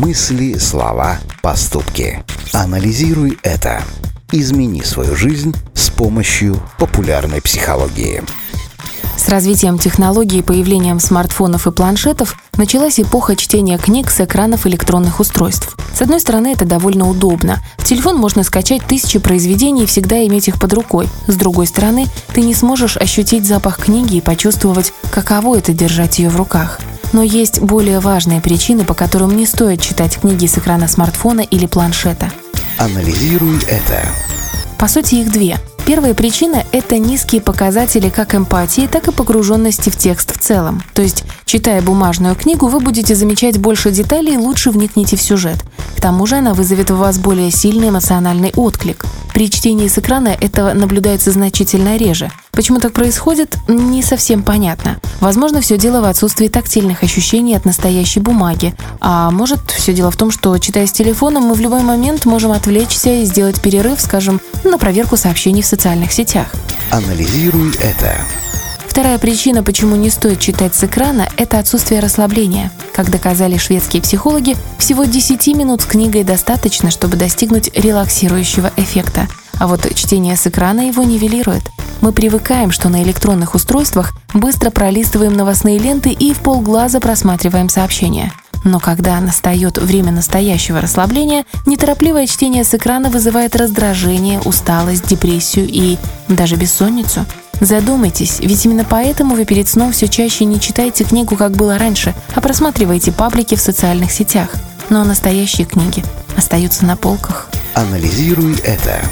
Мысли, слова, поступки. Анализируй это. Измени свою жизнь с помощью популярной психологии. С развитием технологий и появлением смартфонов и планшетов началась эпоха чтения книг с экранов электронных устройств. С одной стороны, это довольно удобно. В телефон можно скачать тысячи произведений и всегда иметь их под рукой. С другой стороны, ты не сможешь ощутить запах книги и почувствовать, каково это держать ее в руках. Но есть более важные причины, по которым не стоит читать книги с экрана смартфона или планшета. Анализируй это. По сути, их две. Первая причина – это низкие показатели как эмпатии, так и погруженности в текст в целом. То есть, читая бумажную книгу, вы будете замечать больше деталей и лучше вникните в сюжет. К тому же она вызовет у вас более сильный эмоциональный отклик. При чтении с экрана это наблюдается значительно реже. Почему так происходит, не совсем понятно. Возможно, все дело в отсутствии тактильных ощущений от настоящей бумаги. А может, все дело в том, что, читая с телефоном, мы в любой момент можем отвлечься и сделать перерыв, скажем, на проверку сообщений в социальных сетях. Анализируй это. Вторая причина, почему не стоит читать с экрана, это отсутствие расслабления. Как доказали шведские психологи, всего 10 минут с книгой достаточно, чтобы достигнуть релаксирующего эффекта. А вот чтение с экрана его нивелирует. Мы привыкаем, что на электронных устройствах быстро пролистываем новостные ленты и в полглаза просматриваем сообщения. Но когда настает время настоящего расслабления, неторопливое чтение с экрана вызывает раздражение, усталость, депрессию и даже бессонницу. Задумайтесь, ведь именно поэтому вы перед сном все чаще не читаете книгу, как было раньше, а просматриваете паблики в социальных сетях. Но настоящие книги остаются на полках. Анализируй это.